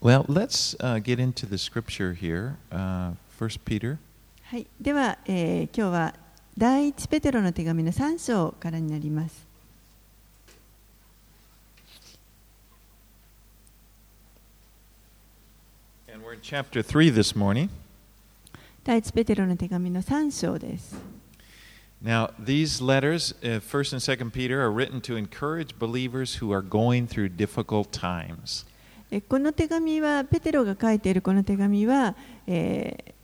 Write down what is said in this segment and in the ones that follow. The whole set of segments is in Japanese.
Well, let's uh, get into the scripture here. Uh, 1 Peter. はい、では、えー今日は第一ペテロの手紙の3章からになります。 And we're in chapter 3 this morning. 第一ペテロの手紙の3章です。 Now, these letters, uh, 1st and 2nd Peter, are written to encourage believers who are going through difficult times. え この手紙は、ペテロが書いているこの手紙は、えー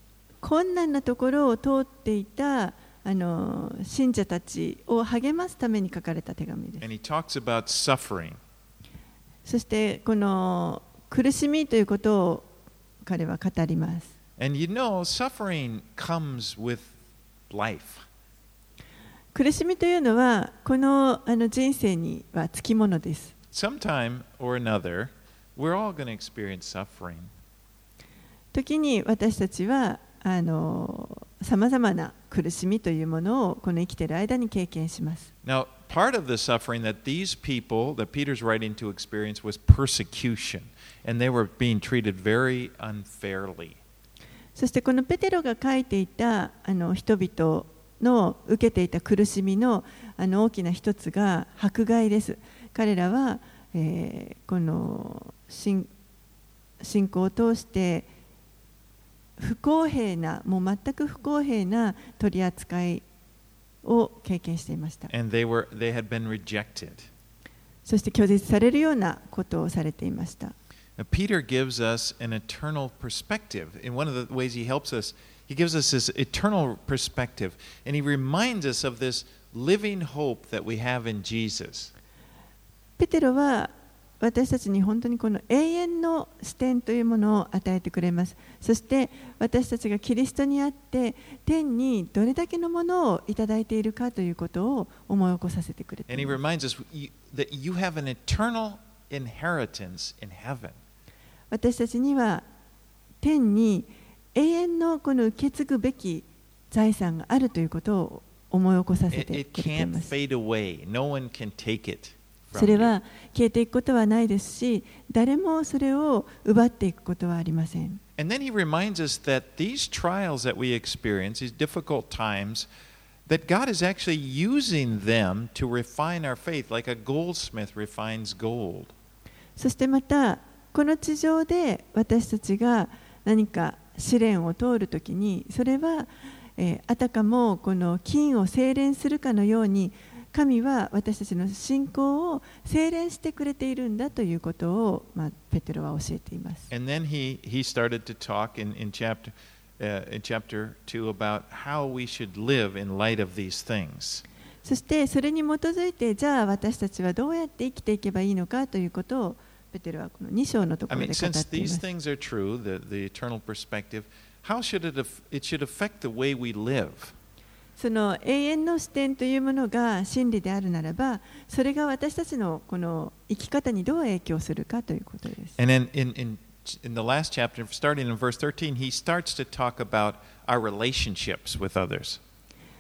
困難なところを通っていたあの信者たちを励ますために書かれた手紙です。そして、この苦しみということを彼は語ります。And you know, suffering comes with life. 苦しみというのは、このあの人生にはつきものです。Sometime or another, we're all going to experience suffering. 時に私たちはあのさまざまな苦しみというものをこの生きている間に経験します。Now, part of the suffering that these people that Peter's writing to experience was persecution, and they were being treated very unfairly. そしてこのペテロが書いていたあの人々の受けていた苦しみのあの大きな一つが迫害です。彼らは、えーこの信信仰を通して不公平なもう全く不公平な取り扱いを経験していました。And they were they had been rejected. そして拒絶されるようなことをされていました。Peter gives us an eternal perspective. In one of the ways he helps us, he gives us this eternal perspective, and he reminds us of this living hope that we have in Jesus. ペテロは私たちに本当にこの永遠の視点というものを与えてくれます。そして私たちがキリストにあって天にどれだけのものをいただいているかということを思い起こさせてくれて And い he ます reminds us you- that you have an eternal inheritance in heaven. 私たちには天に永遠のこの受け継ぐべき財産があるということを思い起こさせ It, てくれています。それ.は消えていくことはないですし、誰もそれを奪っていくことはありません。And then he reminds us that these trials that we experience, these difficult times, that God is actually using them to refine our faith, like a goldsmith refines gold. そしてまたこの地上で私たちが何か試練を通るときにそれは、えーあたかもこの金を精錬するかのように神は私たちの信仰を精錬してくれているんだということを、まあ、ペテロは教えています。And then he, he started to talk in, in, chapter, uh, in chapter 2 about how we should live in light of these things. そしてそれに基づいてじゃあ私たちはどうやって生きていけばいいのかということをペテロはこの2章のとこ I ろ mean, で語 since っていま these す。things are true, the, the eternal perspective, how should it, it should affect the way we live? その永遠の視点というものが真理であるならば、それが私たちのこの生き方にどう影響するかということです。And then in, in, in the last chapter, starting in verse 13, he starts to talk about our relationships with others.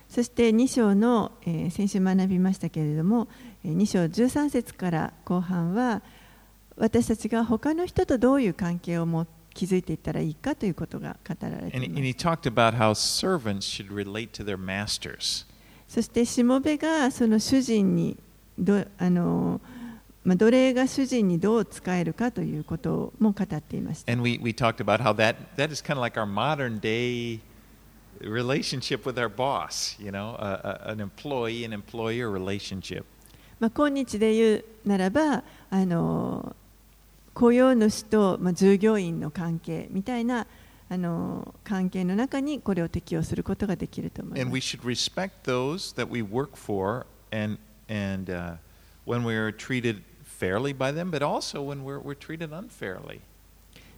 そして2章の、えー先週学びましたけれども、えー2章13節から後半は、私たちが他の人とどういう関係をも気づいていったらいいかということが語られて。そして、しもべがその主人にどあ、まあ、奴隷が主人にどう使えるかということも語っていますた。そして、relationship. 雇用主と、まあ、従業員の関係みたいなあの関係の中にこれを適用することができると思います。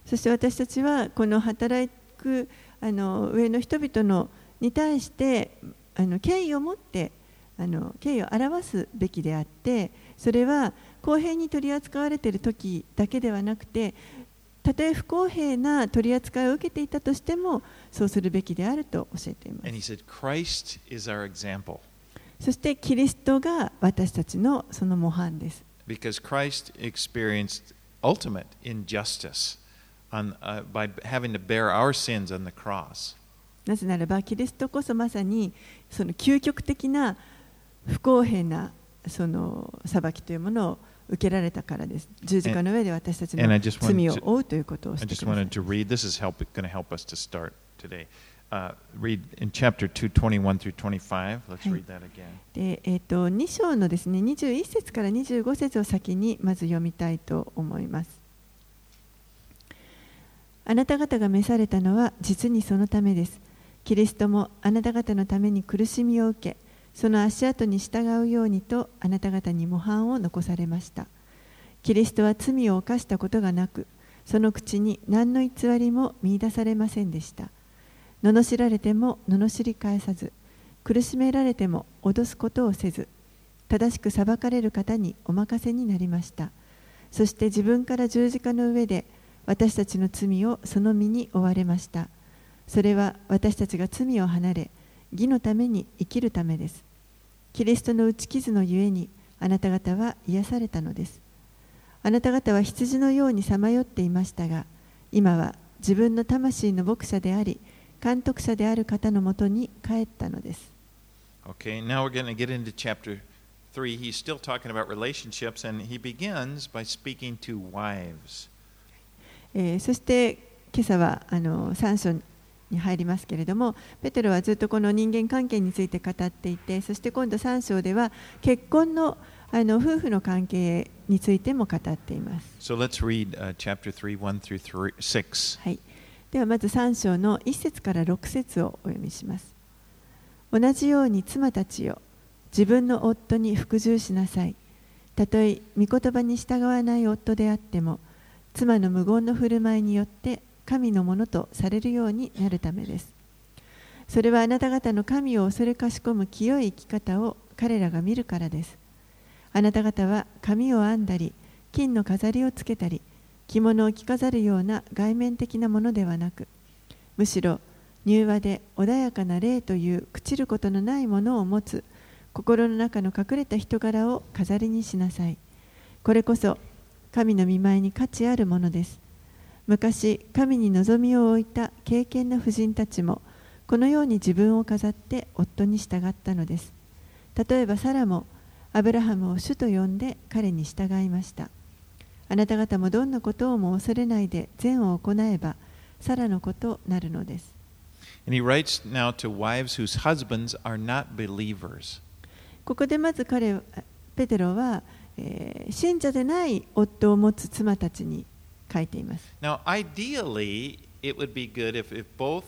そして私たちはこの働くあの上の人々のに対してあの敬意を持ってあの敬意を表すべきであってそれは。公平に取り扱われている時だけではなくてたとえ不公平な取り扱いを受けていたとしてもそうするべきであると教えています。そしてキリストが私たちのその模範です。Because Christ experienced ultimate injustice on, uh, by having to bear our sins on the cross. なぜならばキリストこそまさにその究極的な不公平なその裁きというものを受けられたからです。十字架の上で私たちの罪を負うということをしてください。Uh, read in chapter 2, 21 through 25. Let's read that again. あなた方が召されたのは実にそのためです。キリストもあなた方のために苦しみを受け、その足跡に従うようにとあなた方に模範を残されました。キリストは罪を犯したことがなく、その口に何の偽りも見出されませんでした。罵られても罵り返さず、苦しめられても脅すことをせず、正しく裁かれる方にお任せになりました。そして自分から十字架の上で私たちの罪をその身に追われました。それは私たちが罪を離れ、義のために生きるためです。キリストの打ち傷のゆえにあなた方は癒されたのです。あなた方は羊のようにさまよっていましたが、今は自分の魂の牧者であり、監督者である方のもとに帰ったのです。Okay, now we're going to get into chapter 3. He's still talking about relationships, and he begins by speaking to wives. えーそして今朝はあの3章に入りますけれどもペテロはずっとこの人間関係について語っていてそして今度3章では結婚のあの夫婦の関係についても語っています、So let's read uh, chapter 3, 1 through 3, 6. はい、ではまず3章の1節から6節をお読みします。同じように妻たちよ自分の夫に服従しなさい。たとえ御言葉に従わない夫であっても妻の無言の振る舞いによって神のものとされるようになるためです。それはあなた方の神を恐れかしこむ清い生き方を彼らが見るからです。あなた方は髪を編んだり金の飾りをつけたり着物を着飾るような外面的なものではなくむしろ柔和で穏やかな霊という朽ちることのないものを持つ心の中の隠れた人柄を飾りにしなさい。これこそ神の見舞いに価値あるものです。昔神に望みを置いた敬虔な婦人たちもこのように自分を飾って夫に従ったのです。例えばサラもアブラハムを主と呼んで彼に従いました。あなた方もどんなことをも恐れないで善を行えばサラのことなるのです。And he writes now to wives whose husbands are not believers. ここでまず彼はペテロは、えー信者でない夫を持つ妻たちに書いています。Now, ideally, it would be good if, if both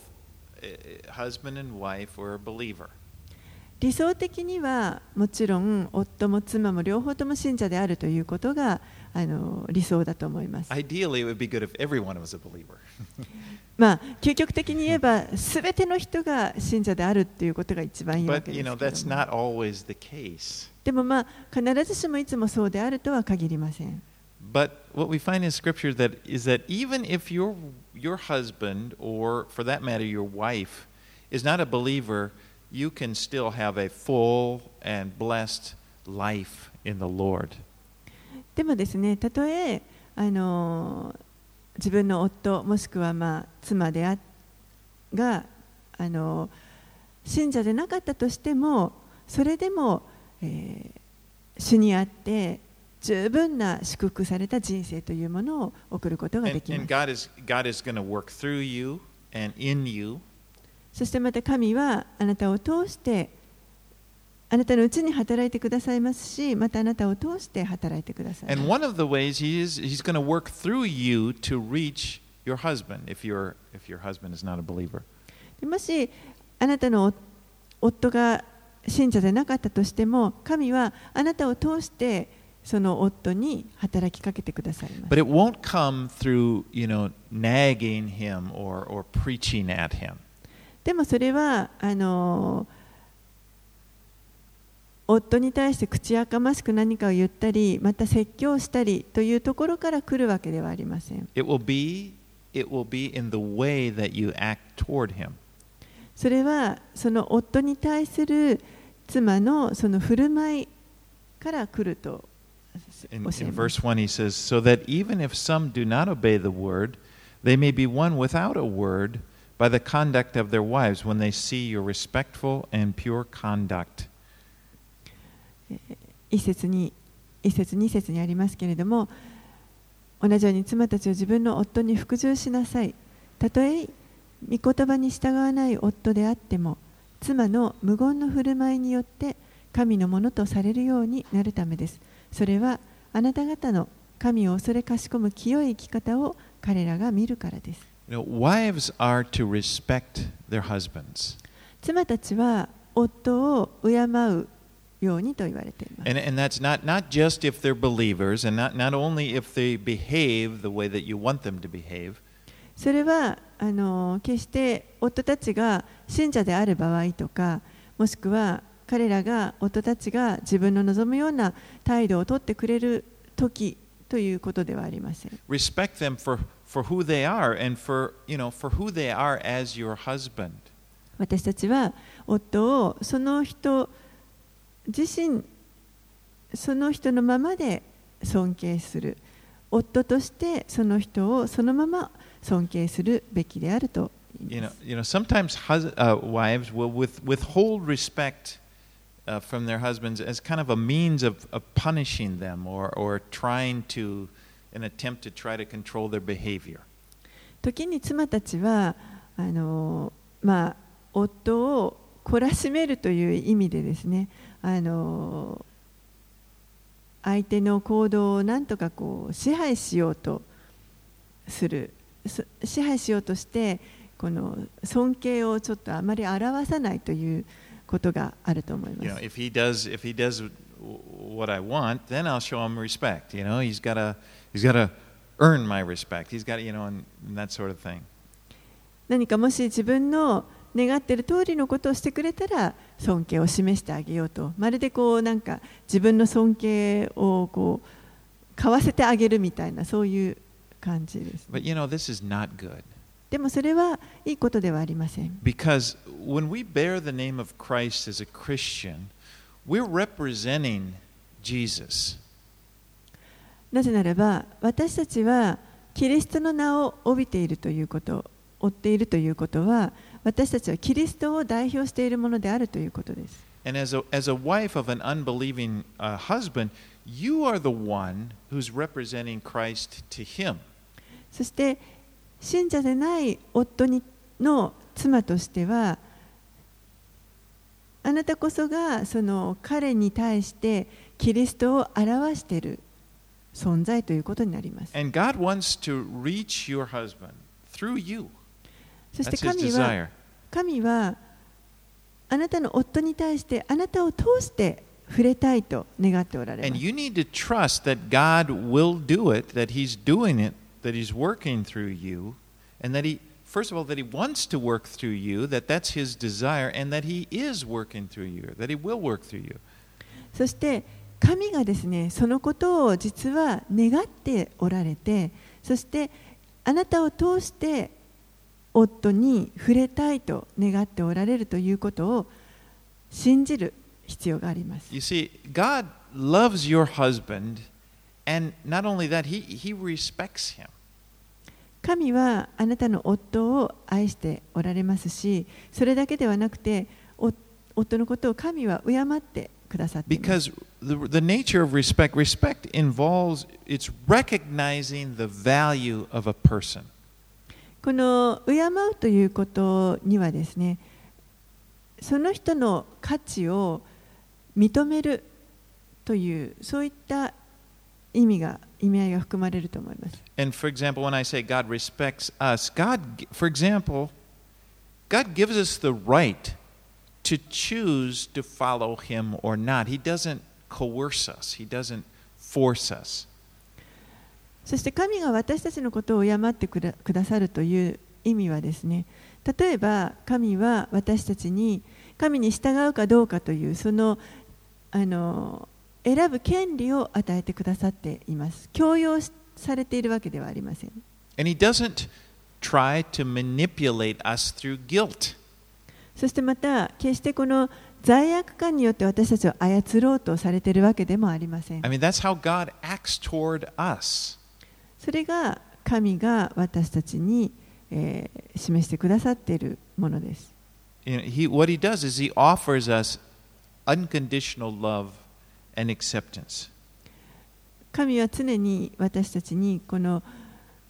husband and wife were a believer. 理想的にはもちろん夫も妻も両方とも信者であるということがあの理想だと思います。Ideally, まあ、究極的に言えばすべての人が信者であるということが一番いいです。でもまあ、必ずしもいつもそうであるとは限りません。But what we find in Scripture that is that even if your your husband or, for that matter, your wife is not a believer, you can still have a full and blessed life in the Lord. でもですね、たとえあの自分の夫もしくはまあ妻であがあの信者でなかったとしても、それでも、えー主にあって 十分な祝福された人生というものを送ることができ。そしてまた神はあなたを通してあなたのうちに働いてくださいますしまたあなたを通して働いてください。もしあなたの夫が信者でなかったとしても神はあなたを通してい。その夫に働きかけてください。でもそれはあの夫に対して口やかましく何かを言ったり、また説教したりというところから来るわけではありません。それはその夫に対する妻のその振る舞いから来ると In, in verse 1 he says, So that even if some do not obey the word, they may be won without a word by the conduct of their wives when they see your respectful and pure conduct. 一節に一節二節にありますけれども同じように妻たちを自分の夫に服従しなさいたとえ御言葉に従わない夫であっても妻の無言の振る舞いによって神のものとされるようになるためですそれはあなた方の神を恐れかしこむ清い生き方を彼らが見るからです wives are to respect their husbands. 妻たちは夫を敬うようにと言われています And, and that's not, not just if they're believers, and not, not only if they behave the way that you want them to behave, それはあの決して夫たちが信者である場合とかもしくは彼らが夫たちが自分の望むような態度をとってくれる時ということではありません。Respect them for, who they are and for, who they are as your husband. 私たちは夫をその人自身その人のままで尊敬する夫としてその人をそのまま尊敬するべきであると言います。You know, you know, uh, from their husbands as kind of a means of, of punishing them or, or trying to, an attempt to try to control their behavior. 時に妻たちはあの、まあ、夫を懲らしめるという意味でですねあの相手の行動をなんとかこう支配しようとする支配しようとしてこの尊敬をちょっとあまり表さないということがあると思いま You know, す。if he does, if he does what I want, then I'll show him respect. You know, he's got to, he's got to earn my respect. He's got to, you know, and, and that sort of thing. 何かもし自分の願っている通りのことをしてくれたら尊敬を示してあげようとまるでこうなんか自分の尊敬をこう買わせてあげるみたいなそういう感じです、But you know, this is not good でもそれはいいことではありません because when we bear the name of Christ as a Christian, we're representing Jesus. なぜならば私たちはキリストの名を帯びているということ追っているということは私たちはキリストを代表しているものであるということです And as a, as a wife of an unbelieving uh, husband, you are the one who's representing Christ to him. そして信者でない夫にの妻としてはあなたこそがその彼に対してキリストを表している存在ということになります。And God wants to reach your husband through you. そして神は.神はあなたの夫に対してあなたを通して触れたいと願っておられ And ます。you need to trust that God will do it, that He's doing it, that He's working through you, and that He, first of all, that He wants to work through you, that that's His desire, and that He is working through you, that He will work through you. そして神がですねそのことを実は願っておられてそしてあなたを通して夫に触れたいと願っておられるということを信じる必要があります。You see, God loves your husband, and not only that, He, he respects him. 神はあなたの夫を愛しておられますしそれだけではなくてお夫のことを神は敬ってくださっています Because the, the nature of respect, respect involves, it's recognizing the value of a person. この敬うということにはですねその人の価値を認めるというそういった意味が意味合いが含まれると思います。And for example, when I say God respects us, God, for example, God gives us the right to choose to follow Him or not. He doesn't coerce us, He doesn't force us. そして神が私たちのことを敬ってくだくださるという意味はですね例えば神は私たちに神に従うかどうかというそのあの選ぶ権利を与えてくださっています強要しされているわけではありません And He doesn't try to manipulate us through guilt. そしてまた決してこの罪悪感によって私たちを操ろうとされているわけでもありません I mean, that's how God acts toward us. それが神が私たちに、えー示してくださっているものです。You know, he, what he does is he offers us unconditional love and acceptance. 神は常に私たちにこの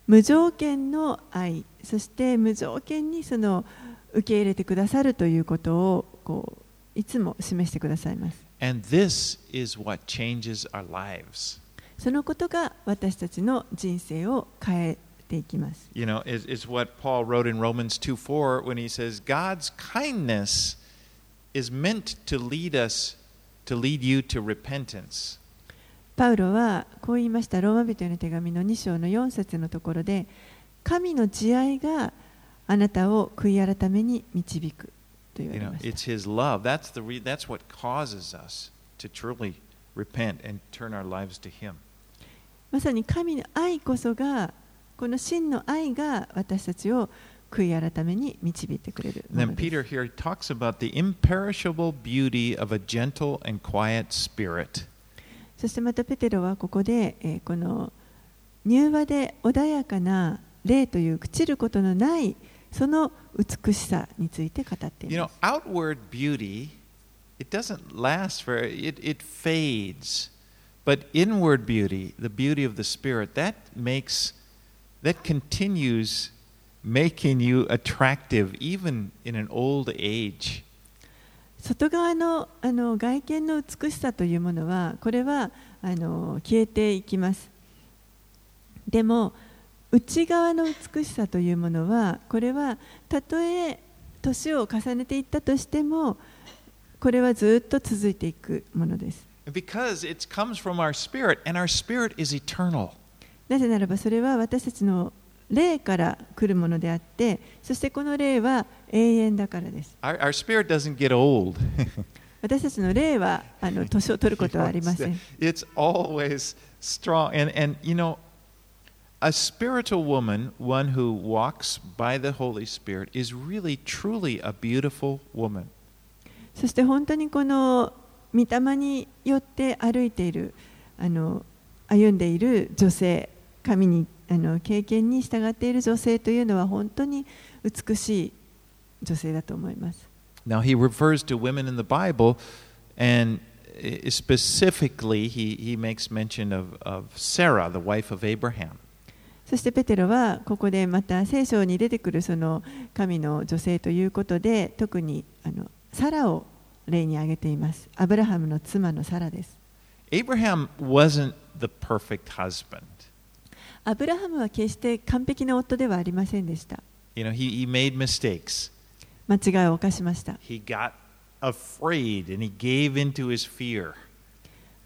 無条件の愛そして無条件にその受け入れてくださるということをこういつも示してくださいます。And this is what changes our lives. そのことが私たちの人生を変えていきます。You know, is what Paul wrote in Romans 2 4 when he says, God's kindness is meant to lead us, パウロはこう言いました、ローマ人への手紙の2章の4節のところで、神の慈愛があなたを悔い改めに導くと言われました。You know, まさに神の愛こそが、この真の愛が私たちをいてくれる And も then のです Peter here talks about the imperishable beauty of a gentle and quiet spirit. そしてまたペテロはここで、えーこの柔和で穏やかな霊という朽ちることのないその美しさについて語ってい You ま know, す。outward beauty, it doesn't last for it, it fades. But inward beauty, the beauty of the spirit, that makes that continues making you attractive even in an old age. 外側のあの外見の美しさというものはこれはあの消えていきますでも内側の美しさというものはこれはたとえ年を重ねていったとしてもこれはずっと続いていくものです Because it comes from our spirit, and our spirit is eternal. なぜならばそれは私たちの霊から来るものであってそしてこの霊は永遠だからです Our, our spirit doesn't get old. 私たちの霊はあの年を取ることはありません it's always strong. And, and, you know, a spiritual woman, one who walks by the Holy Spirit, is really, truly a beautiful woman. そして本当にこの御霊によって歩いているあの歩んでいる女性神にあの経験に従っている女性というのは本当に美しい女性だと思います。Now, he refers to women in the Bible, and eh, specifically, he, he makes mention of, of Sarah, the wife of Abraham. そしてペテロはここでまた聖書に出てくるその神の女性ということで特にあのサラを例に挙げています。アブラハムの妻のサラです。Abraham wasn't the perfect husband. アブラハムは決して完璧な夫ではありませんでした。You know, he, he made mistakes. 間違いを犯しました。He got afraid and he gave into his fear.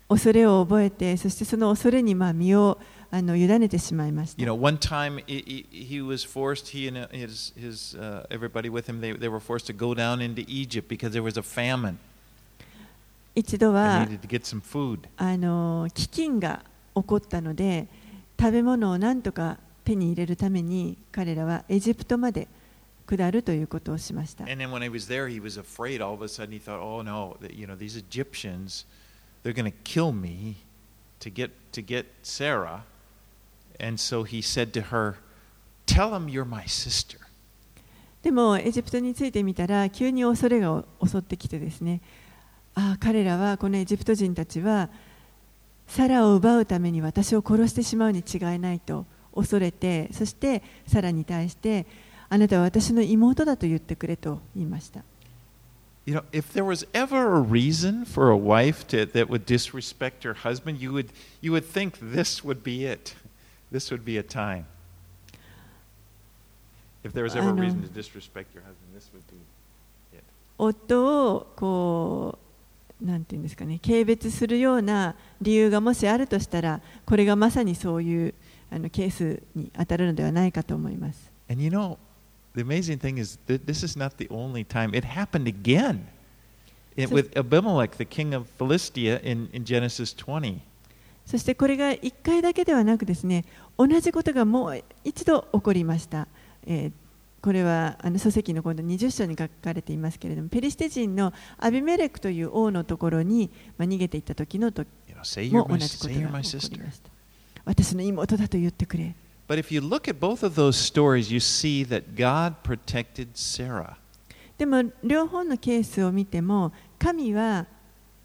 恐れを覚えて、そしてその恐れにまあ身をあの委ねてしまいまし You た。know, one time he, he, was forced, he and uh, his, his uh, everybody with him, they, they were forced to go down into Egypt because there was a famine 一度は.あの飢饉が起こったので、食べ物を何とか手に入れるために彼らはエジプトまで下るということをしました。でも、エジプトについてみたら、急に恐れが襲ってきてですね。あ、彼らは、このエジプト人たちは、サラを奪うために私を殺してしまうに違いないと恐れてそしてサラに対してあなたは私の妹だと言ってくれと言いました You know, if there was ever a reason for a wife to, that would disrespect her husband, you would you would think this would be it. This would be a time. If there was ever a reason to disrespect your husband, this would be it. 夫をこうなんていうんですかね軽蔑するような理由がもしあるとしたらこれがまさにそういうあのケースに当たるのではないかと思います And you know, the amazing thing is that this is not the only time. It happened again it, with Abimelech, the king of Philistia, in, in Genesis 20. そしてこれが1回だけではなくですね同じことがもう一度起こりました、えーこれはあの書籍の今度20章に書かれていますけれどもペリシテ人のアビメレクという王のところに、まあ、逃げていった時の時 You know, say も同じことが起こり.ました私の妹だと言ってくれ But if you look at both of those stories, you see that God protected Sarah. でも両方のケースを見ても神は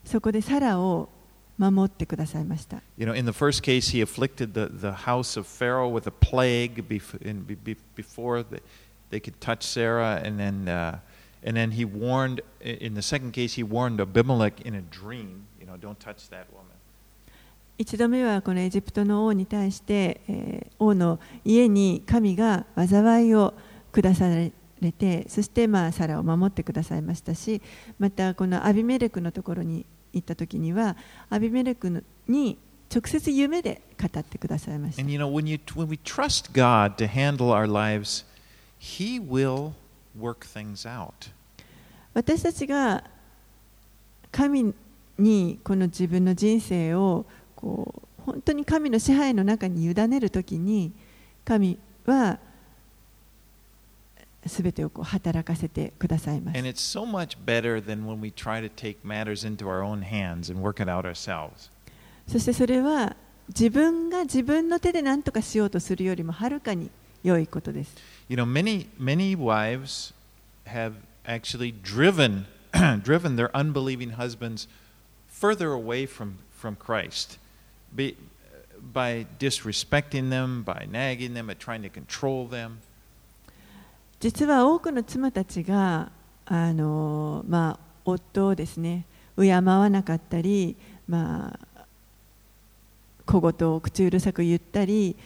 そこでサラを守ってくださいました。You know, in the first case, he afflicted the, the house of Pharaoh with a plague before they, they could touch Sarah, and then, uh, and then he warned, in the second case, he warned Abimelech in a dream, you know, don't touch that woman. 一度目はこのエジプトの王に対して、えー王の家に神が災いを下されてそしてまあサラを守ってくださいましたしまたこのアビメレクのところに行った時にはアビメレクのに直接夢で語ってくださいました And you know, when, you, when we trust God to handle our lives, 私たちが神にこの自分の人生を本当に神の支配の中に委ねるときに神は全てをこう働かせてくださいま。そしてそれは自分が自分の手で何とかしようとするよりもはるかに良いことです。You know, many, many wives have actually driven, driven their unbelieving husbands further away from, from Christ be, by disrespecting them, by nagging them, at trying to control them. 実は多くの妻たちがあの、まあ、夫をですね敬わなかったり、まあ、小言を口うるさく言ったり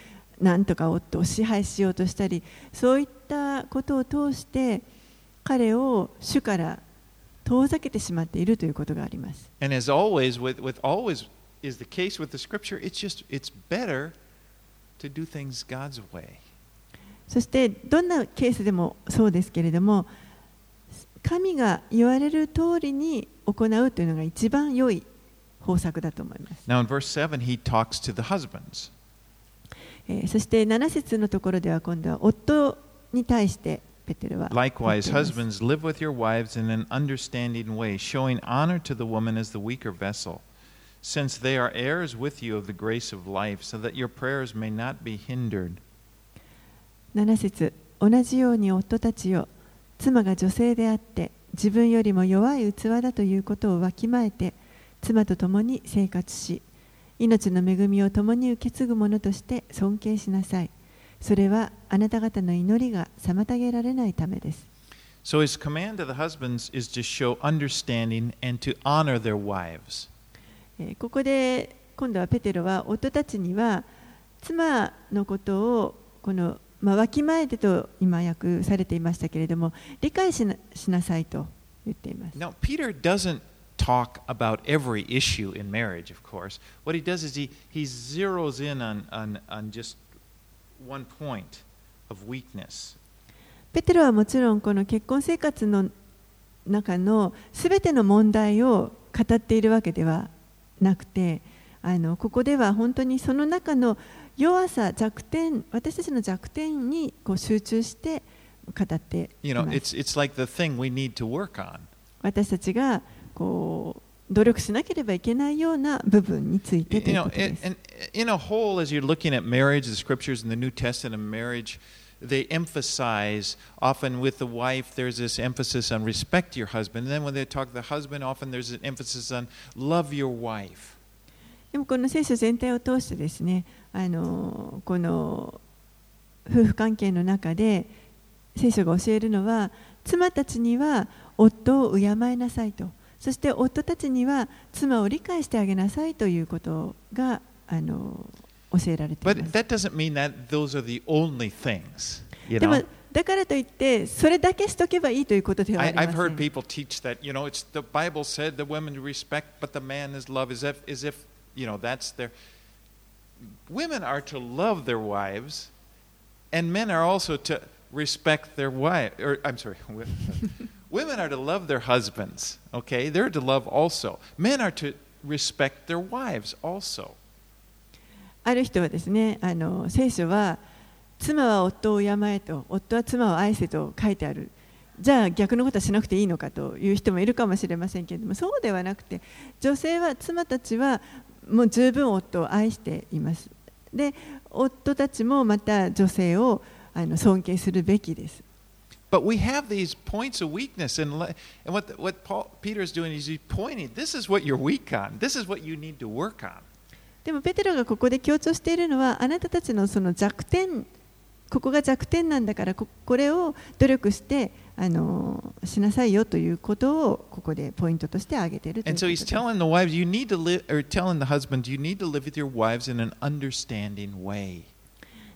何とか夫を支配しようとしたりそういったことを通して彼を主から遠ざけてしまっているということがあります。そしてどんなケースでもそうですけれども神が言われる通りに行うというのが一番良い方策だと思います。えーそして7節のところでは今度は夫に対してペテルは Likewise, husbands, live with your wives in an understanding way, showing honor to the woman as the weaker vessel, since they are heirs with you of the grace of life, so that your prayers may not be hindered. 7節同じように夫たちよ妻が女性であって自分よりも弱い器だということをわきまえて妻と共に生活し命の恵みを共に受け継ぐ者として尊敬しなさいそれはあなた方の祈りが妨げられないためです So his command to the husbands is to show understanding and to honor their wives. えーここで今度はペテロは夫たちには妻のことをこの、まあ、わきまえてと今訳されていましたけれども理解しなしなさいと言っています。Now, Peter doesn't talk about every issue in marriage, of course. What he does is he, he zeroes in on, on, on just one point of weakness. ペテロはもちろんこの結婚生活の中のすべての問題を語っているわけではなくてあのここでは本当にその中の弱さ弱点私たちの弱点にこう集中して語ってい You ま know, す it's, it's like the thing we need to work on. 私たちがこう努力しなければいけないような部分についてということです。in a whole, as you're looking at marriage, the scriptures in the New Testament marriage, they emphasize often with the wife, there's this emphasis on respect your husband. And then when they talk to the husband, often there's an emphasis on love your wife. でもこの聖書全体を通してですねあのこの夫婦関係の中で聖書が教えるのは妻たちには夫を敬いなさいとそして夫たちには妻を理解してあげなさいということがあの教えられてい But ます。that doesn't mean that those are the only things. You でも?だからといってそれだけしとけばいいということではありま I've せ heard ん。people teach that, you know, it's the Bible said the women respect, but the man is love, as if, as if you know, that's their. Women are to love their wives, and men are also to respect their wife. Or I'm sorry, women are to love their husbands. Okay, they're to love also. Men are to respect their wives also. ある人はですねあの聖書は妻は夫を敬えと夫は妻を愛せと書いてあるじゃあ逆のことはしなくていいのかという人もいるかもしれませんけれどもそうではなくて女性は妻たちはもう十分夫を愛していますで夫たちもまた女性をあの尊敬するべきです。But we have these points of weakness, and, and what, the, what Paul, Peter is doing is he's pointing, this is what you're weak on. This is what you need to work on. でもペテロがここで強調しているのはあなたたちのその弱点ここが弱点なんだからここれを努力してあのしなさいよということをここでポイントとして挙げているということ so で he's す telling the wives, you need to live, or telling the husbands, you need to live with your wives in an understanding way.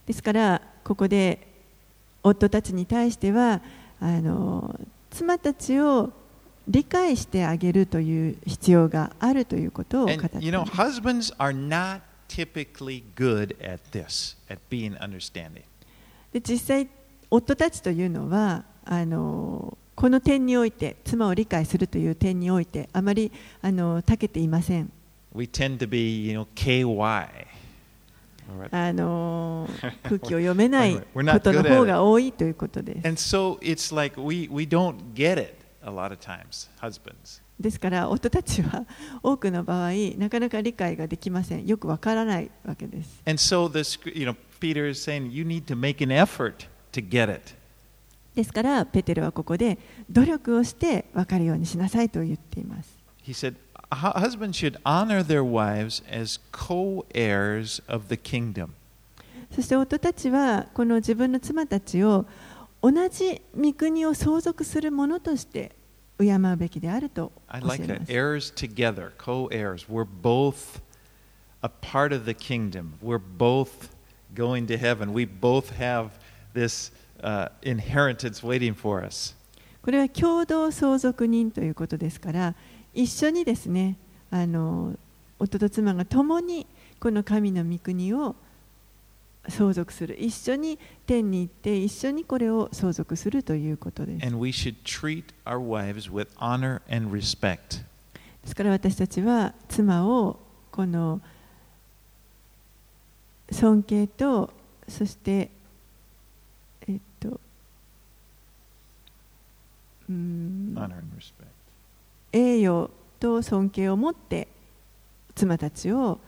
ですからここで夫たちに対してはあの妻たちを理解してあげるという必要があるということを語ってい you know, ます husbands are not typically good at this, at being understanding. で実際夫たちというのはあのこの点において妻を理解するという点においてあまりあの長けていません We tend to be, you know, KY. あの、空気を読めないことの方が多いということです。ですから、夫たちは多くの場合、なかなか理解ができません。よくわからないわけです。ですから、ペテロはここで努力をして分かるようにしなさいと言っています。husbands should honor their wives as co-heirs of the kingdom. そして夫たちはこの自分の妻たちを同じ御国を相続するものとして敬うべきであると I 教 like え that. ます Heirs together, co-heirs. We're both a part of the kingdom. We're both going to heaven. We both have this uh, inheritance waiting for us. これは共同相続人ということですから 一緒にですねあの夫と妻が共にこの神の御国を相続する一緒に天に行って一緒にこれを相続するということです And we should treat our wives with honor and respect. ですから私たちは妻をこの尊敬とそしてえっとうーん Honor and respect. 栄誉と尊敬を持って妻たちを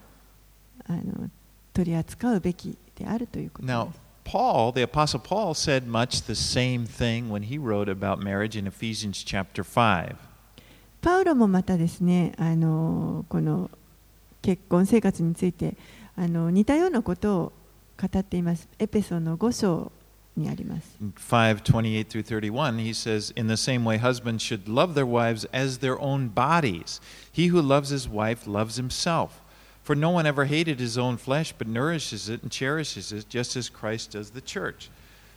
あの取り扱うべきであるということで Now, す。Paul, the Apostle Paul, said much the same thing when he wrote about marriage in Ephesians chapter 5. パウロもまたですねあのこの結婚生活についてあの似たようなことを語っています。エペソの5章にあります。 In 5:28 through 31, he says, In the same way, husbands should love their wives as their own bodies. He who loves his wife loves himself. For no one ever hated his own flesh, but nourishes it and cherishes it, just as Christ does the church.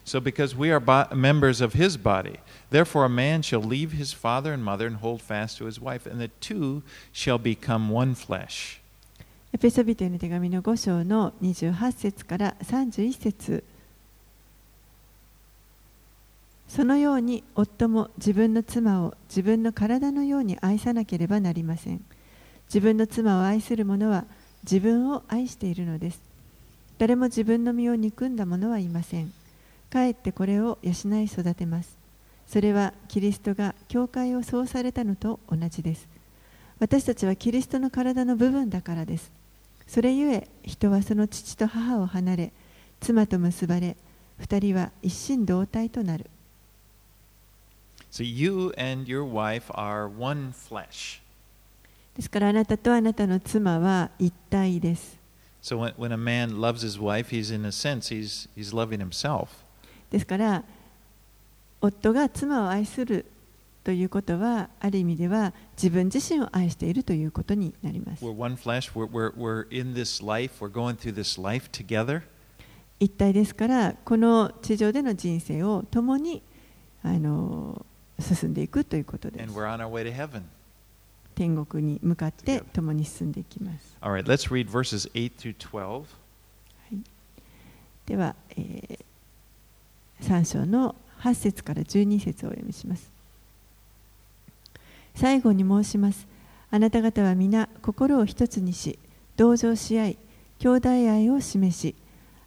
So, because we are bo- members of his body, therefore a man shall leave his father and mother and hold fast to his wife, and the two shall become one flesh. エペソビテの手紙の5章の28節から31節 そのように夫も自分の妻を自分の体のように愛さなければなりません。自分の妻を愛する者は自分を愛しているのです。誰も自分の身を憎んだ者はいません。かえってこれを養い育てます。それはキリストが教会をそうされたのと同じです。私たちはキリストの体の部分だからです。それゆえ人はその父と母を離れ妻と結ばれ二人は一心同体となる。So, you and your wife are one flesh. ですからあなたとあなたの妻は一体です So when, when a man loves his wife, he's in a sense he's he's loving himself. ですから夫が妻を愛するということはある意味では自分自身を愛しているということになります We're one flesh. We're, we're, we're in this life. We're going through this life together. 一体ですからこの地上での人生を共にあの進んでいくということです.天国に向かって共に進んでいきます。Right, let's read verses 8 through 12. では、えー、3章の8節から12節をお読みします。最後に申します。あなた方は皆心を一つにし同情し合い兄弟愛を示し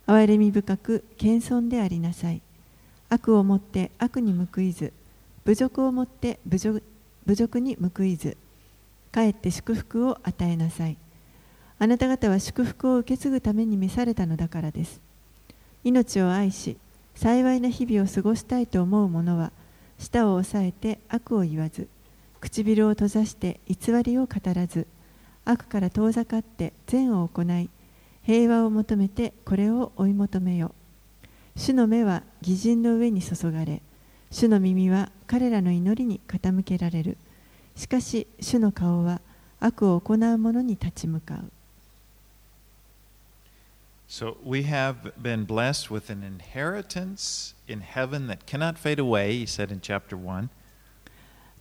憐れみ深く謙遜でありなさい。悪をもって悪に報いず侮辱をもって侮辱侮辱に報いずかえって祝福を与えなさい。あなた方は祝福を受け継ぐために召されたのだからです。命を愛し幸いな日々を過ごしたいと思う者は舌を押さえて悪を言わず唇を閉ざして偽りを語らず悪から遠ざかって善を行い平和を求めてこれを追い求めよ主の目は義人の上に注がれ主の耳は彼らの祈りに傾けられる。しかし主の顔は悪を行う者に立ち向かう。So we have been blessed with an inheritance in heaven that cannot fade away, he said in chapter 1.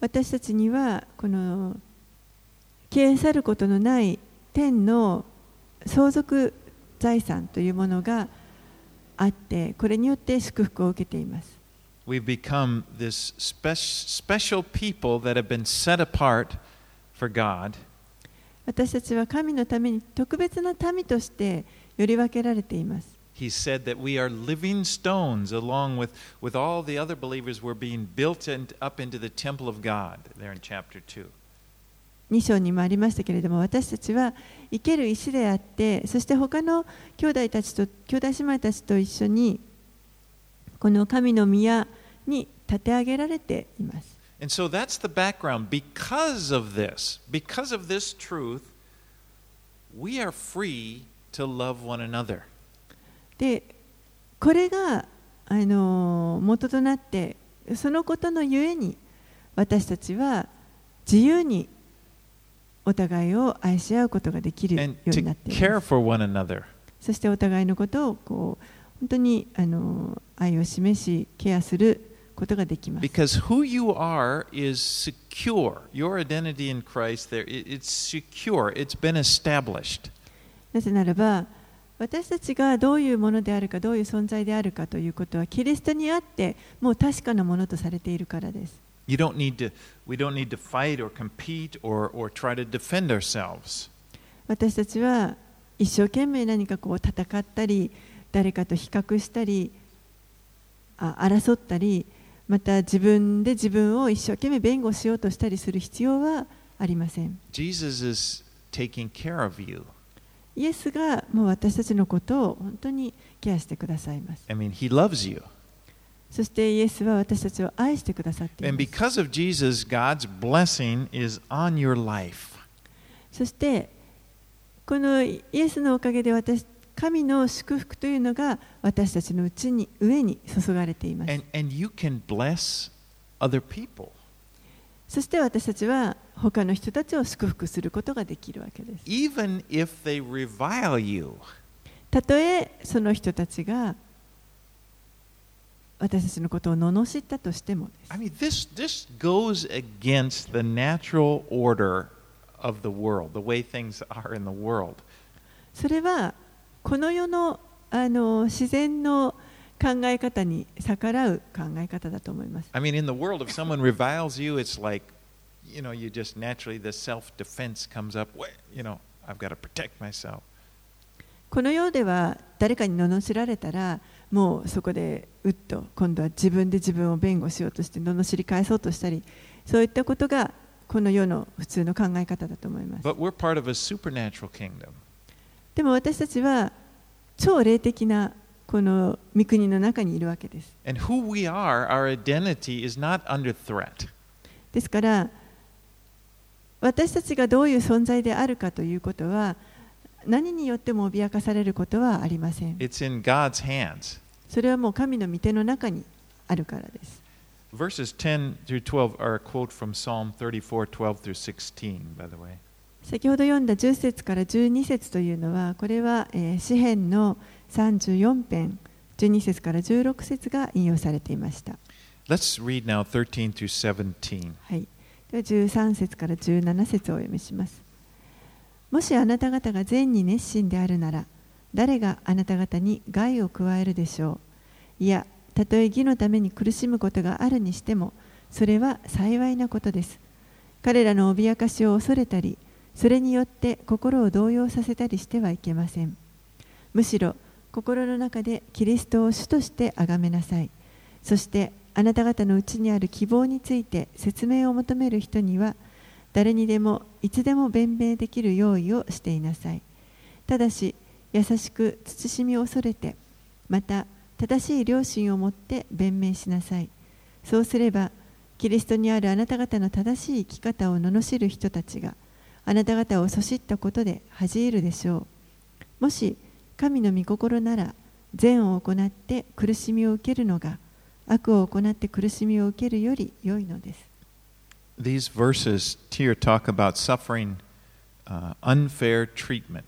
私たちにはこの消え去ることのない天の相続財産というものがあってこれによって祝福を受けています We've become this spec- special people that have been set apart for God. 私たちは神のために特別な民としてより分けられています He said that we are living stones along with, with all the other believers. We're being built in, up into the temple of God, there in chapter 2. 2章にもありましたけれども私たちは生ける石であってそして他の兄弟たちと兄弟姉妹たちと一緒にこの神の宮 に立て上げられています。で、これがあの元となって、そのことのゆえに、私たちは自由にお互いを愛し合うことができるて。そしてお互いのことをこう本当にあの愛を示し、ケアする。ことができます。なぜならば、私たちがどういうものであるか、どういう存在であるかということは、キリストにあって、もう確かなものとされているからです。You don't need to, we don't need to あ、争ったり、また自分で自分を一生懸命弁護しようとしたりする必要はありません Jesus is taking care of you. イエスがもう私たちのことを本当にケアしてくださいます I mean, He loves you. そしてイエスは私たちを愛してくださってい And ます because of Jesus, God's blessing is on your life. そしてこのイエスのおかげで私神の祝福というのが私たちのうちに上に注がれています And, and you can bless other people. そして私たちは他の人たちを祝福することができるわけです。Even if they revile you. たとえその人たちが私たちのことを罵ったとしてもです I mean, this, this goes against the natural order of the world, the way things are in the world. それはこの世のあの自然の考え方に逆らう考え方だと思います。I mean, in the world, if someone reviles you, it's like, you know, you just naturally, the self defense comes up. "Wait, You know, I've got to protect myself. この世では誰かに罵られたらもうそこでうっと今度は自分で自分を弁護しようとして罵り返そうとしたりそういったことがこの世の普通の考え方だと思います。But we're part of a supernatural kingdom. でも私たちは超霊的なこの御国の中にいるわけです。Are, ですから私たちがどういう存在であるかということは何によっても脅かされることはありません。それはもう神の御手の中にあるからです。Verses 10 through 12 are a quote from Psalm 34 12 through 16, by the way. 先ほど読んだ10節から12節というのはこれは、えー詩編の34編12節から16節が引用されていました。Let's read now 13 through 17. はい、では13節から17節をお読みします。もしあなた方が善に熱心であるなら、誰があなた方に害を加えるでしょう？いや、たとえ義のために苦しむことがあるにしても、それは幸いなことです。彼らの脅かしを恐れたり、それによって心を動揺させたりしてはいけません。むしろ、心の中でキリストを主として崇めなさい。そして、あなた方のうちにある希望について説明を求める人には誰にでもいつでも弁明できる用意をしていなさいただし優しく慎みを恐れてまた正しい良心を持って弁明しなさいそうすればキリストにあるあなた方の正しい生き方を罵る人たちがあなた方をそしったことで恥じるでしょうもし神の御心なら善を行って苦しみを受けるのが悪を行って苦しみを受けるより良いのです These verses here talk about suffering uh, unfair treatment.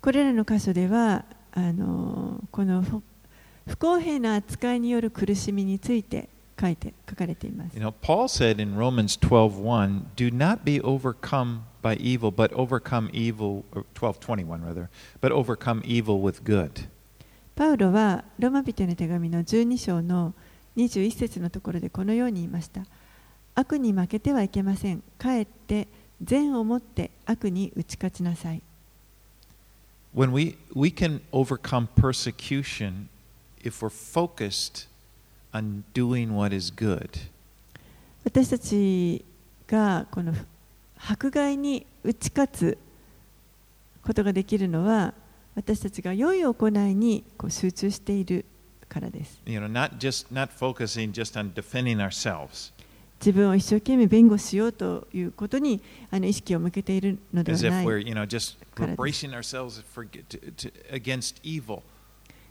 これらの箇所ではあのこの不不公平な扱いによる苦しみについて書いて書かれています You know, Paul said in Romans 12:1, "Do not be overcome by evil, but overcome evil or 12:21 rather, but overcome evil with good." パウロはローマ人への手紙の12章の21節のところでこのように言いました悪に負けてはいけませんかえって善をもって悪に打ち勝ちなさい When we we can overcome persecution if we're focused on 私たちがこの迫害に打ち勝つことができるのは私たちが良い行いに集中しているからです。You know, not just, not focusing just on defending 自分を一生懸命弁護しようということに意識を向けているのではないからです。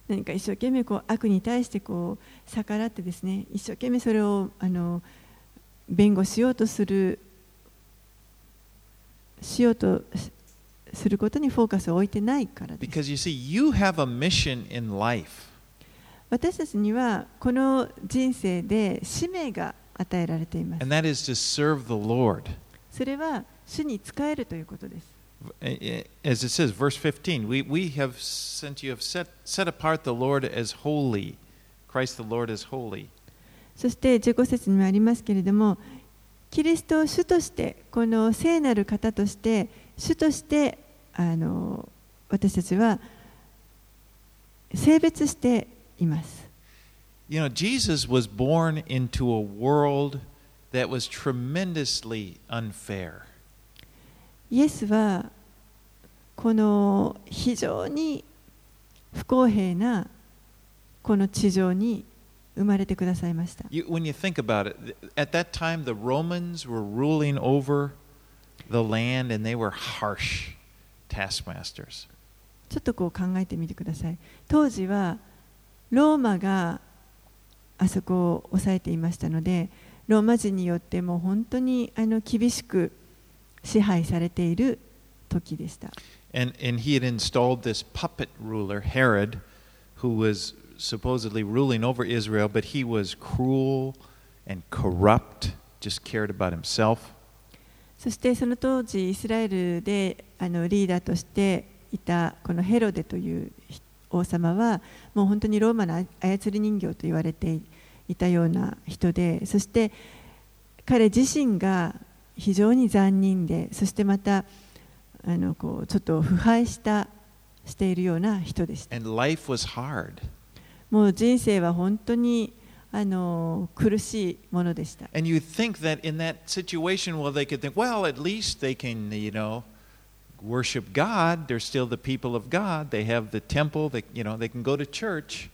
何か一生懸命こう悪に対してこう逆らってですね一生懸命それをあの弁護しようとするしようとしすることにフォーカスを置いてないからです Because you see, you have a mission in life. 私たちにはこの人生で使命が与えられています And that is to serve the Lord. それは主に仕えるということです As it says, verse 15, we, we have, since you have set, set apart the Lord as holy, Christ the Lord as holy. そして15節にもありますけれどもキリストを主としてこの聖なる方として主としてあの私たちは性別しています。 You know, Jesus was born into a world that was tremendously unfair. イエスはこの非常に不公平なこの地上に生まれてくださいました。ちょっとこう考えてみてください。当時はローマがあそこを抑えていましたので、ローマ人によっても本当にあの厳しく。支配されている時でした。And, and he had installed this puppet ruler, Herod, who was supposedly ruling over Israel, but he was cruel and corrupt, just cared about himself. そしてその当時イスラエルであのリーダーとしていたこのヘロデという王様はもう本当にローマの操り人形と言われていたような人でそして彼自身が非常に残忍でそしてまたあのこうちょっと腐敗したしているような人でした And life was hard. もう人生は本当にあの苦しいものでした And you think that in that situation, well, they could think, well, at least they can, you know, worship God. They're still the people of God. They have the temple. They, you know, they can go to church.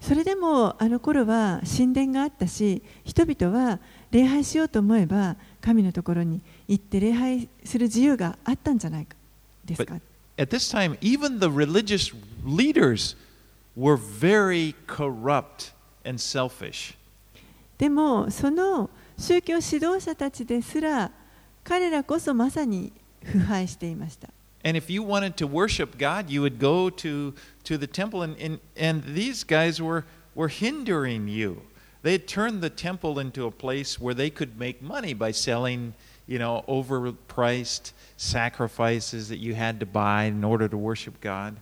それでもあの頃は神殿があったし人々は礼拝しようと思えば神のところに行って礼拝する自由があったんじゃないかですか At this time, even the religious leaders were very corrupt and selfish. でもその宗教指導者たちですら彼らこそまさに腐敗していました And if you wanted to worship God, you would go to, to the temple, and, and, and these guys were, were hindering you. They had turned the temple into a place where they could make money by selling, you know, overpriced sacrifices that you had to buy in order to worship God.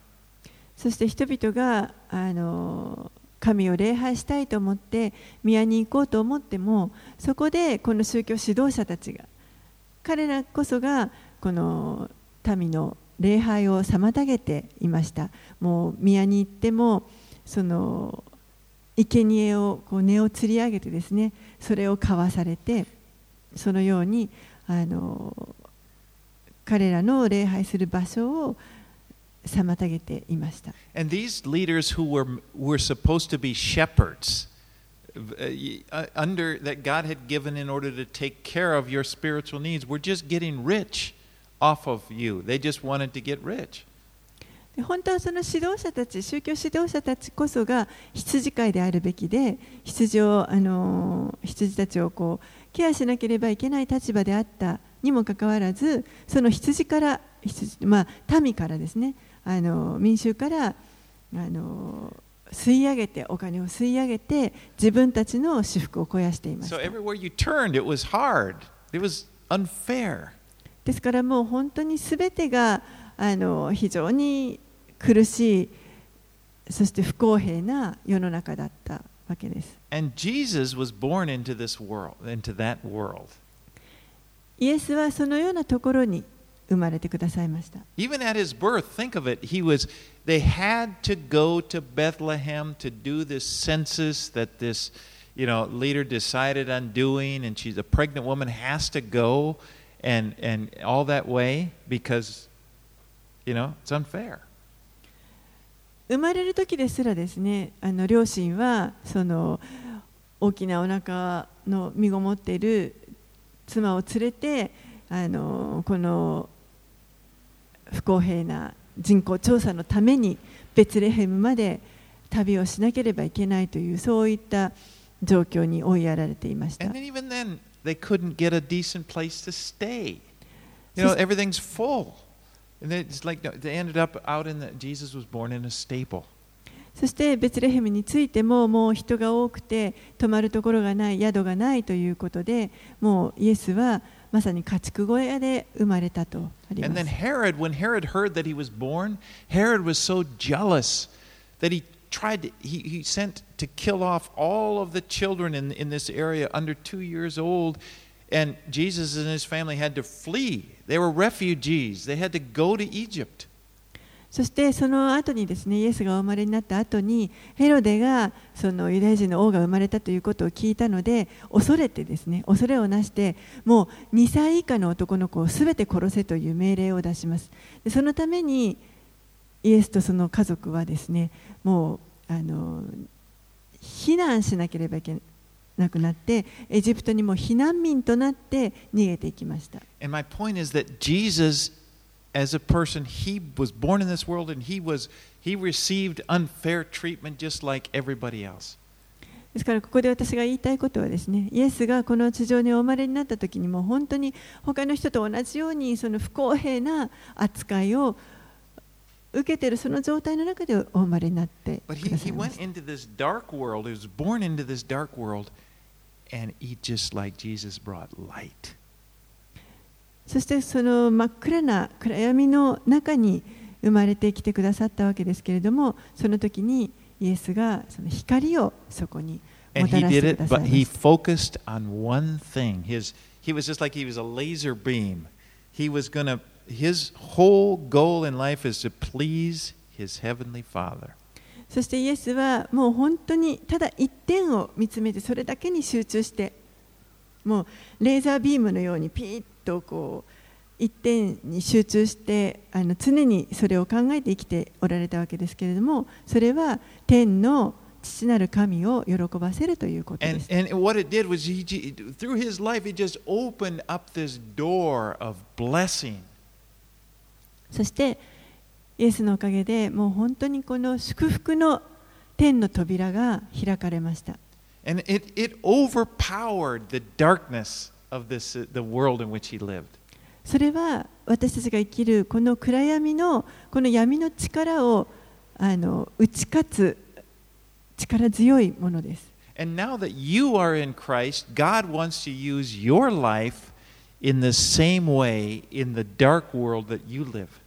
そして人々があの神を礼拝したいと思って宮に行こうと思ってもそこでこの宗教指導者たちが彼らこそがこの民の礼拝を妨げていましたもう宮に行ってもその 生贄をこう根を吊り上げてですねそれを買わされてそのようにあの 彼らの礼拝する場所を妨げていました。 And these leaders who were, were supposed to be shepherds, uh, y- uh, under that God had given in order to take care of your spiritual needs, were just getting rich off of you. They just wanted to get rich. で本当はその指導者たち、宗教指導者たちこそが羊飼いであるべきで、羊をあの羊たちをこうケアしなければいけない立場であったにもかかわらず、その羊から、羊まあ、民からですね、あの民衆からあの吸い上げて、お金を吸い上げて、自分たちの私服を肥やしていまし So た。everywhere you turned, it was hard. It was unfair. ですからもう本当にすべてがあの非常に苦しいそして不公平な世の中だったわけです。 And Jesus was born into this world, into that world. イエスはそのようなところに生まれてくださいました。 Even at his birth, think of it. He was they had to go to Bethlehem to do this census that this you know leader decided on doing and she's a pregnant woman has to go and and all that way because you know, it's unfair. 生まれる時ですらですねあの両親はその大きなお腹の身ごもっている妻を連れてあのこの不公平な人口調査のためにベツレヘムまで旅をしなければいけないというそういった状況に追いやられていました And then even then they couldn't get a decent place to stay. You know, everything's full. そしてベツレヘムについてももう人が多くて泊まるところがない宿がないということでもうイエスはまさに家畜小屋で生まれたとありま And then す Herod, when Herod heard that he was born, Herod was so jealous that he tried to, he, he sent to kill off all of the children in, in this area under two years old. And Jesus and his family had to flee. They were refugees. They had to go to Egypt. そしてその後にですねイエスがお生まれになった後にヘロデがそのユダヤ人の王が生まれたということを聞いたので恐れてですね恐れをなしてもう2歳以下の男の子をすべて殺せという命令を出しますでそのためにイエスとその家族はですねもうあの避難しなければいけないくなってエジプトにも避難民となって逃げていきました And my point is that Jesus, as a person, he was born in this world and he was he received unfair treatment just like everybody else. ですからここで私が言いたいことはですねイエスがこの地上にお生まれになった時にも本当に他の人と同じようにその不公平な扱いを受けてるその状態の中でお生まれになってそしてその真っ暗な暗闇の中に生まれてきてくださったわけですけれどもその時にイエスがその光をそこに。そしてイエスはもう本当にただ一点を見つめてそれだけに集中してもうレーザービームのようにピーッとこう一点に集中してあの常にそれを考えて生きておられたわけですけれどもそれは天の父なる神を喜ばせるということです。そしてイエスのおかげでもう本当にこの祝福の天の扉が開かれました。And it, it overpowered the darkness of this, uh, the world in which he lived. それは私たちが生きるこの暗闇のこの闇の力をあの打ち勝つ力強いものです。And now that you are in Christ, God wants to use your life in the same way in the dark world that you live.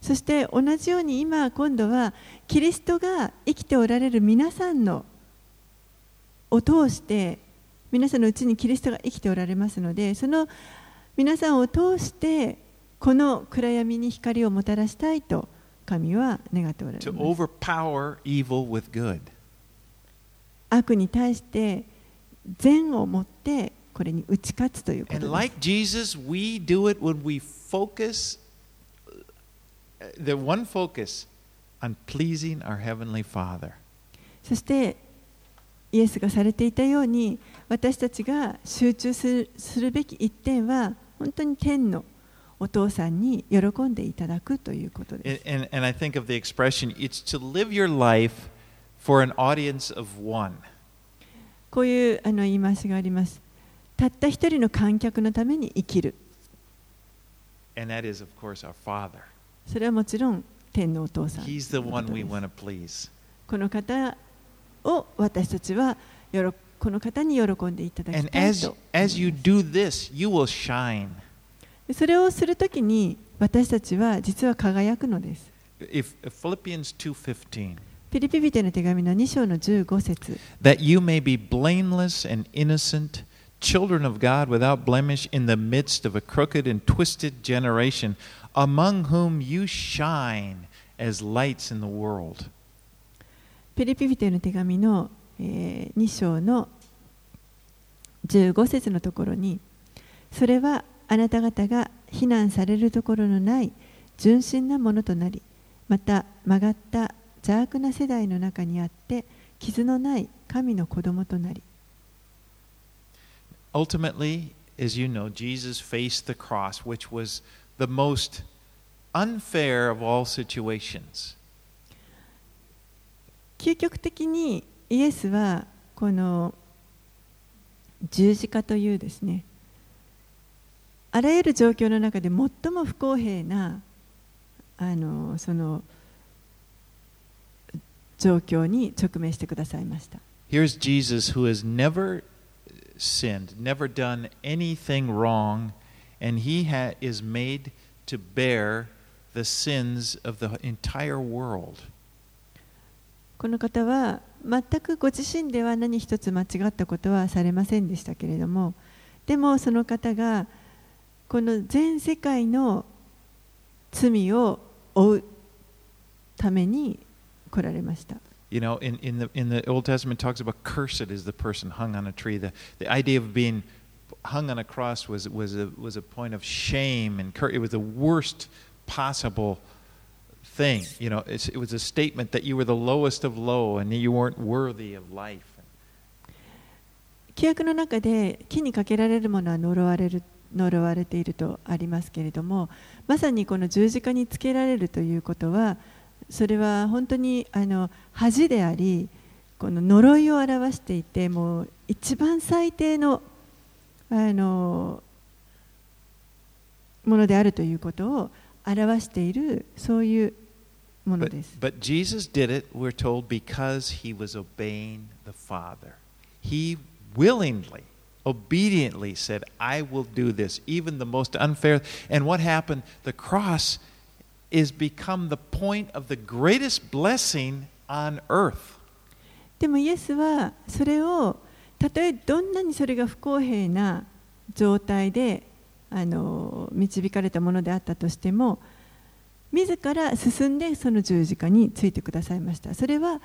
そして同じように今今度はキリストが生きておられる皆さんのを通して皆さんのうちにキリストが生きておられますのでその皆さんを通してこの暗闇に光をもたらしたいと神は願っておられます。悪に対して善を持ってこれに打ち勝つということです。like Jesus, we do it when we focus, uh, the one focus on pleasing our Heavenly Father. そしてイエスがされていたように私たちが集中するするべき一点は本当に天のお父さんに喜んでいただくということです。 And, and, and I think of the expression, it's to live your life for an audience of one. こういうあの言い回しがあります。たった一人の観客のために生きる。 And that is, of course, our Father. それはもちろん天のお父さん。He's the one we want to please. この方を私たちはよろこの方に喜んでいただきたい as, と。as you do this, you will shine. それをするときに私たちは実は輝くのです。If, Philippians 2.15, ピリピビテの手紙の2章の15節 that you may be blameless and innocent, children of God without blemish in the midst of a crooked and twisted generation, among whom you shine as lights in the world. ピリピビテの手紙の、え2章の15節のところにそれはあなた方が非難されるところのない純真なものとなりまた曲がった邪悪な世代の中にあって傷のない神の子供となり Ultimately, as you know, Jesus faced the cross, which was the most unfair of all situations. 究極的にイエスはこの十字架というですねあらゆる状況の中で最も不公平なあのその状況に直面してくださいました。Here's Jesus who has never sinned, never done anything wrong, and he ha- is made to bear the sins of the entire world. この方は全くご自身では何一つ間違ったことはされませんでしたけれどもでもその方がこの全世界の罪を負うために来られました。You know, in, in, the, in the Old Testament, it talks about cursed is the person hung on a tree. The, the idea of being hung on a cross was, was, a, was a point of shame, and cur- it was the worst possible thing. You know, it's, it was a statement that you were the lowest of low and you weren't worthy of life. 規約の中で木にかけられるものは呪われる呪われているとありますけれどもまさにこの十字架につけられるということはそれは本当にあの恥でありこの呪いを表していてもう一番最低のあのものであるということを表しているそういうもの But, です。 but Jesus did it, we're told, because he was obeying the Father. He willingly, obediently said, I will do this, even the most unfair. And what happened? The cross is become the point of the greatest blessing on earth. でもイエスはそれを たとえどんなにそれが不公平な状態であの導かれたものであったとしても自ら進んでその十字架についてくださいました。それは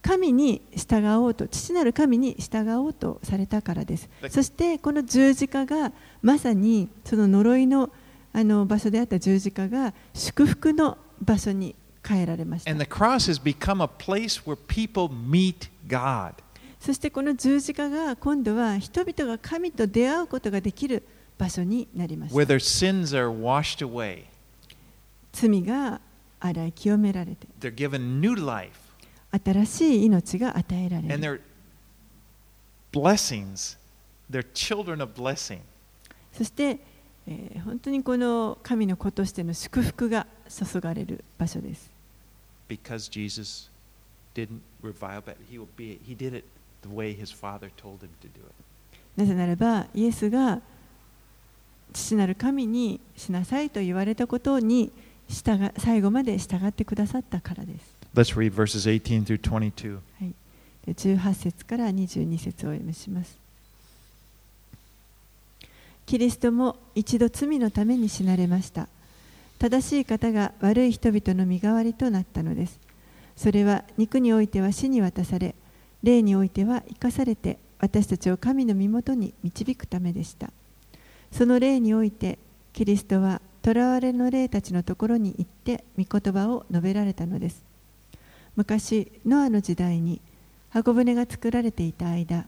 神に従おうと父なる神に従おうとされたからです。だそしてこの十字架がまさにその呪いのあの場所であった十字架が祝福の場所に変えられましたそしてこの十字架が今度は人々が神と出会うことができる場所になりました。Away, 罪が洗い清められて、新しい命が与えられる。Blessings, children of blessing. そして、えー、本当にこの神の子としての祝福が注がれる場所です。Because Jesus didn't revile, but he, will be, he did it. The way his father told him to do it. なぜならば、イエスが父なる神にしなさいと言われたことに従最後まで従ってくださったからです。Let's read verses 18 through 22. で18節から22節をお読みします。キリストも一度罪のために死なれました。正しい方が悪い人々の身代わりとなったのです。それは肉においては死に渡され、霊においては生かされて私たちを神の身元に導くためでした。その霊においてキリストは囚われの霊たちのところに行って御言葉を述べられたのです。昔ノアの時代に箱舟が作られていた間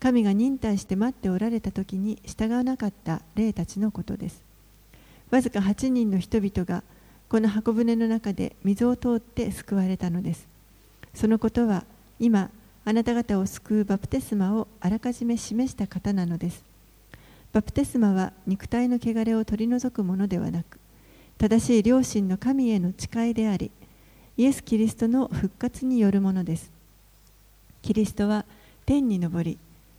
神が忍耐して待っておられた時に従わなかった霊たちのことです。わずか8人の人々がこの箱舟の中で水を通って救われたのです。そのことは今あなた方を救うバプテスマをあらかじめ示した方なのです。バプテスマは肉体の汚れを取り除くものではなく正しい良心の神への誓いでありイエス・キリストの復活によるものです。キリストは天に昇り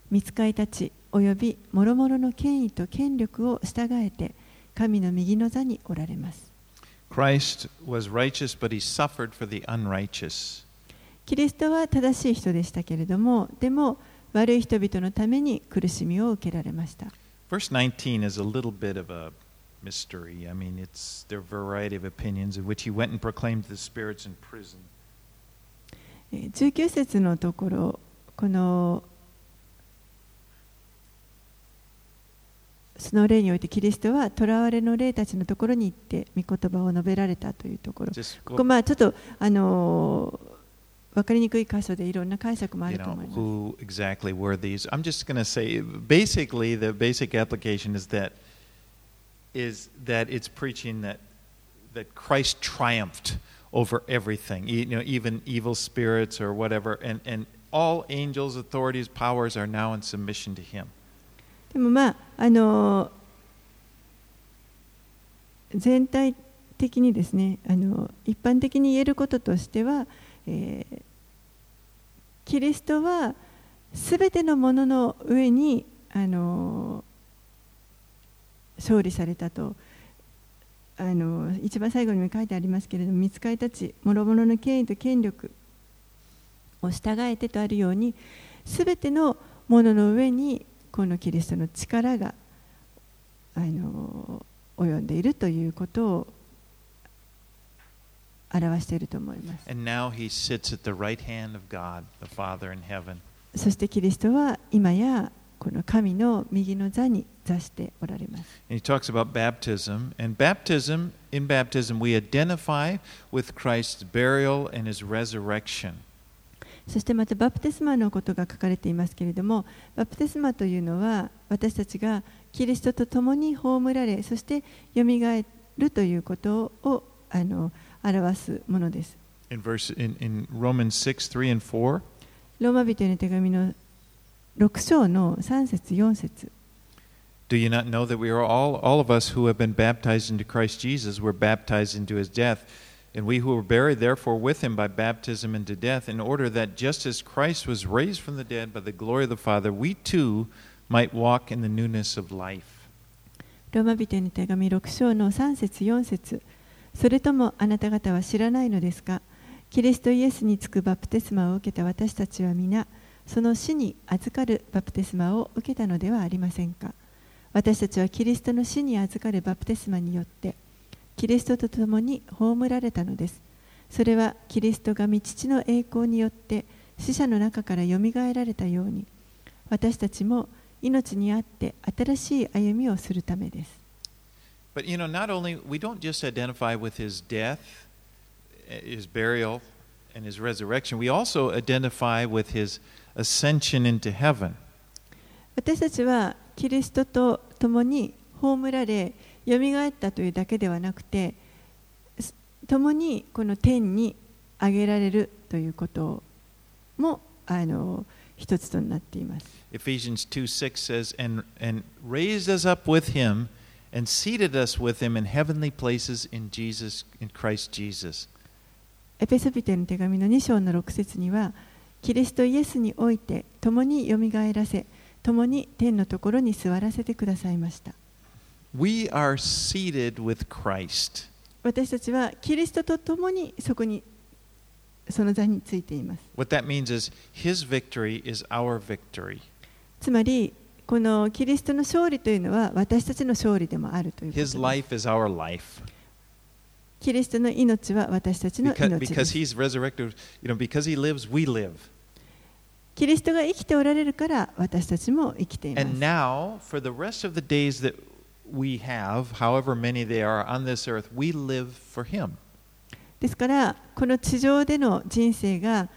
見つかいたちおよび諸々の権威と権力を従えて神の右の座におられます。Christ was righteous, but he suffered for the unrighteous. キリストは正しい人でしたけれども、でも悪い人々のために苦しみを受けられました。19節の、節のところ、このその例において、キリストは囚われの霊たちのところに行って、御言葉を述べられたというところ。ここまあちょっとあの分かりにくい箇所でいろんな解釈もあ you ると know, 思います。who exactly were these? I'm just going to say, basically, the basic application is that is that it's preaching that that Christ triumphed over everything, you know, even evil spirits or whatever, and and all angels, authorities, powers are now in submission to Him. でもまああの全体的にですねあの一般的に言えることとしては、えーキリストはすべてのものの上にあの勝利されたとあの一番最後にも書いてありますけれども見つかりたち諸々の権威と権力を従えてとあるようにすべてのものの上にこのキリストの力があの及んでいるということを表していると思います。そしてキリストは今やこの神の右の座に座しておられます。そしてまた、バプテスマのことが書かれていますけれども、バプテスマというのは、私たちがキリストと共に葬られ、そして蘇るということをあの表すものです。 In, verse, in, in Romans 6 3 and 4, ローマ人への手紙の6章の3節4節 do you not know that we are all, all of us who have been baptized into Christ Jesus were baptized into his death? And we who were buried, therefore, with him by baptism into death, in order that just as Christ was raised from the dead by the glory of the Father, we too might walk in the newness of life. ローマ人への手紙6章の3節4節 それともあなた方は知らないのですか？キリストイエスにつくバプテスマを受けた私たちは皆その死に預かるバプテスマを受けたのではありませんか？私たちはキリストの死に預かるバプテスマによってキリストと共に葬られたのです。それはキリストが御父の栄光によって死者の中からよみがえられたように私たちも命にあって新しい歩みをするためです。But you know, not only, we don't just identify with his death, eh, his burial, and his resurrection, we also identify with his ascension into heaven. 私たちはキリストと共に葬られよみがえったというだけではなくてす共にこの天に上げられるということもあの一つとなっています Ephesians 2 6 says, and, and raised us up with him And seated us with him in heavenly places in Jesus, in Christ Jesus. エペソビテの手紙の2章の6節にはキリストイエスにおいて共によみがえらせ共に天のところに座らせてくださいました We are seated with Christ. 私たちはキリストと共にそこにその座についています What that means is his victory is our victory. つまりこのキリストの勝利というのは私たちの勝利でもあるということです。キリストの命は私たちの命です。キリストが生きておられるから私たちも生きています。And ですから、この地上での人生が、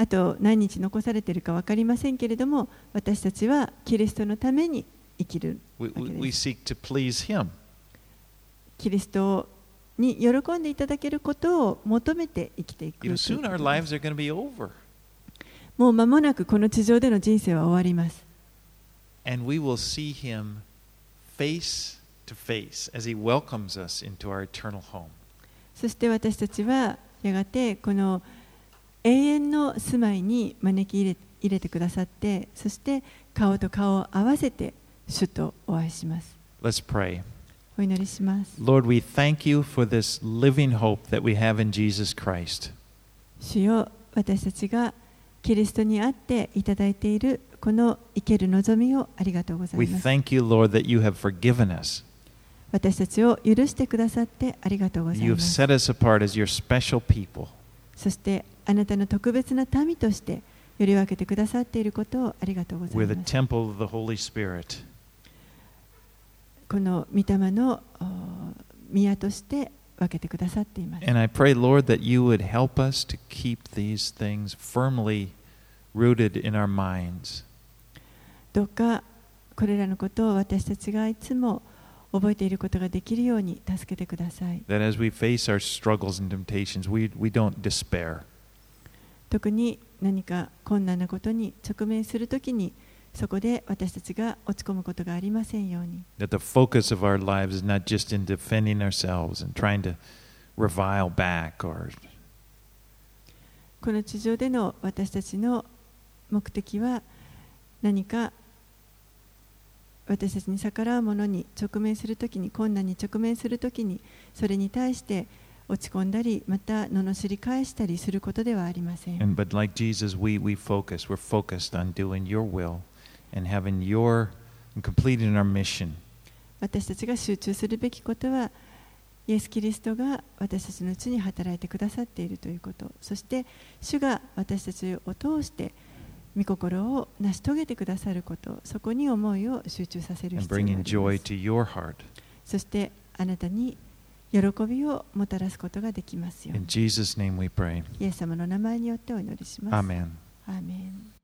あと何日残されてるか分かりませんけれども、私たちはキリストのために生きる。キリストに喜んでいただけることを求めて生きていく。もう間もなくこの地上での人生は終わります。そして私たちはやがてこの永遠の住まいに招き入れ入れてくださってそして顔と顔を合わせて主とお会いします。Let's pray. お祈りします。Lord, we thank you for this living hope that we have in Jesus Christ. 主よ私たちがキリストにあっていただいているこの生ける望みをありがとうござ We います。thank you, Lord, that you have forgiven us. 私たちを許してくださってありがとうござい You ま have す。set us apart as your special people. そしてあなたの特別な民として、より分けてくださっていることをありがとうございます。この御霊の宮として分けてくださっています。Pray, Lord, things firmly rooted in our minds. どうか、これらのことを私たちがいつも覚えていることができるように助けてください。That as we face our struggles and temptations, we, we don't despair. 特に何か困難なことに直面するときにそこで私たちが落ち込むことがありませんように。That the focus of our lives is not just in defending ourselves and trying to revile back or この地上での私たちの目的は何か私たちに逆らうものに直面するときに困難に直面するときにそれに対して落ち込んだりまた罵り返したりすることではありません。And but like Jesus, we, we focus. We're focused on doing your will and having your and completing our mission. 私たちが集中するべきことはイエス・キリストが私たちのうちに働いてくださっているということそして主が私たちを通して御心を成し遂げてくださることそこに思いを集中させる必要があります.そしてあなたに喜びをもたらすことができますよう In に Jesus' name we pray. イエス様の名前によってお祈りします。Amen. アーメン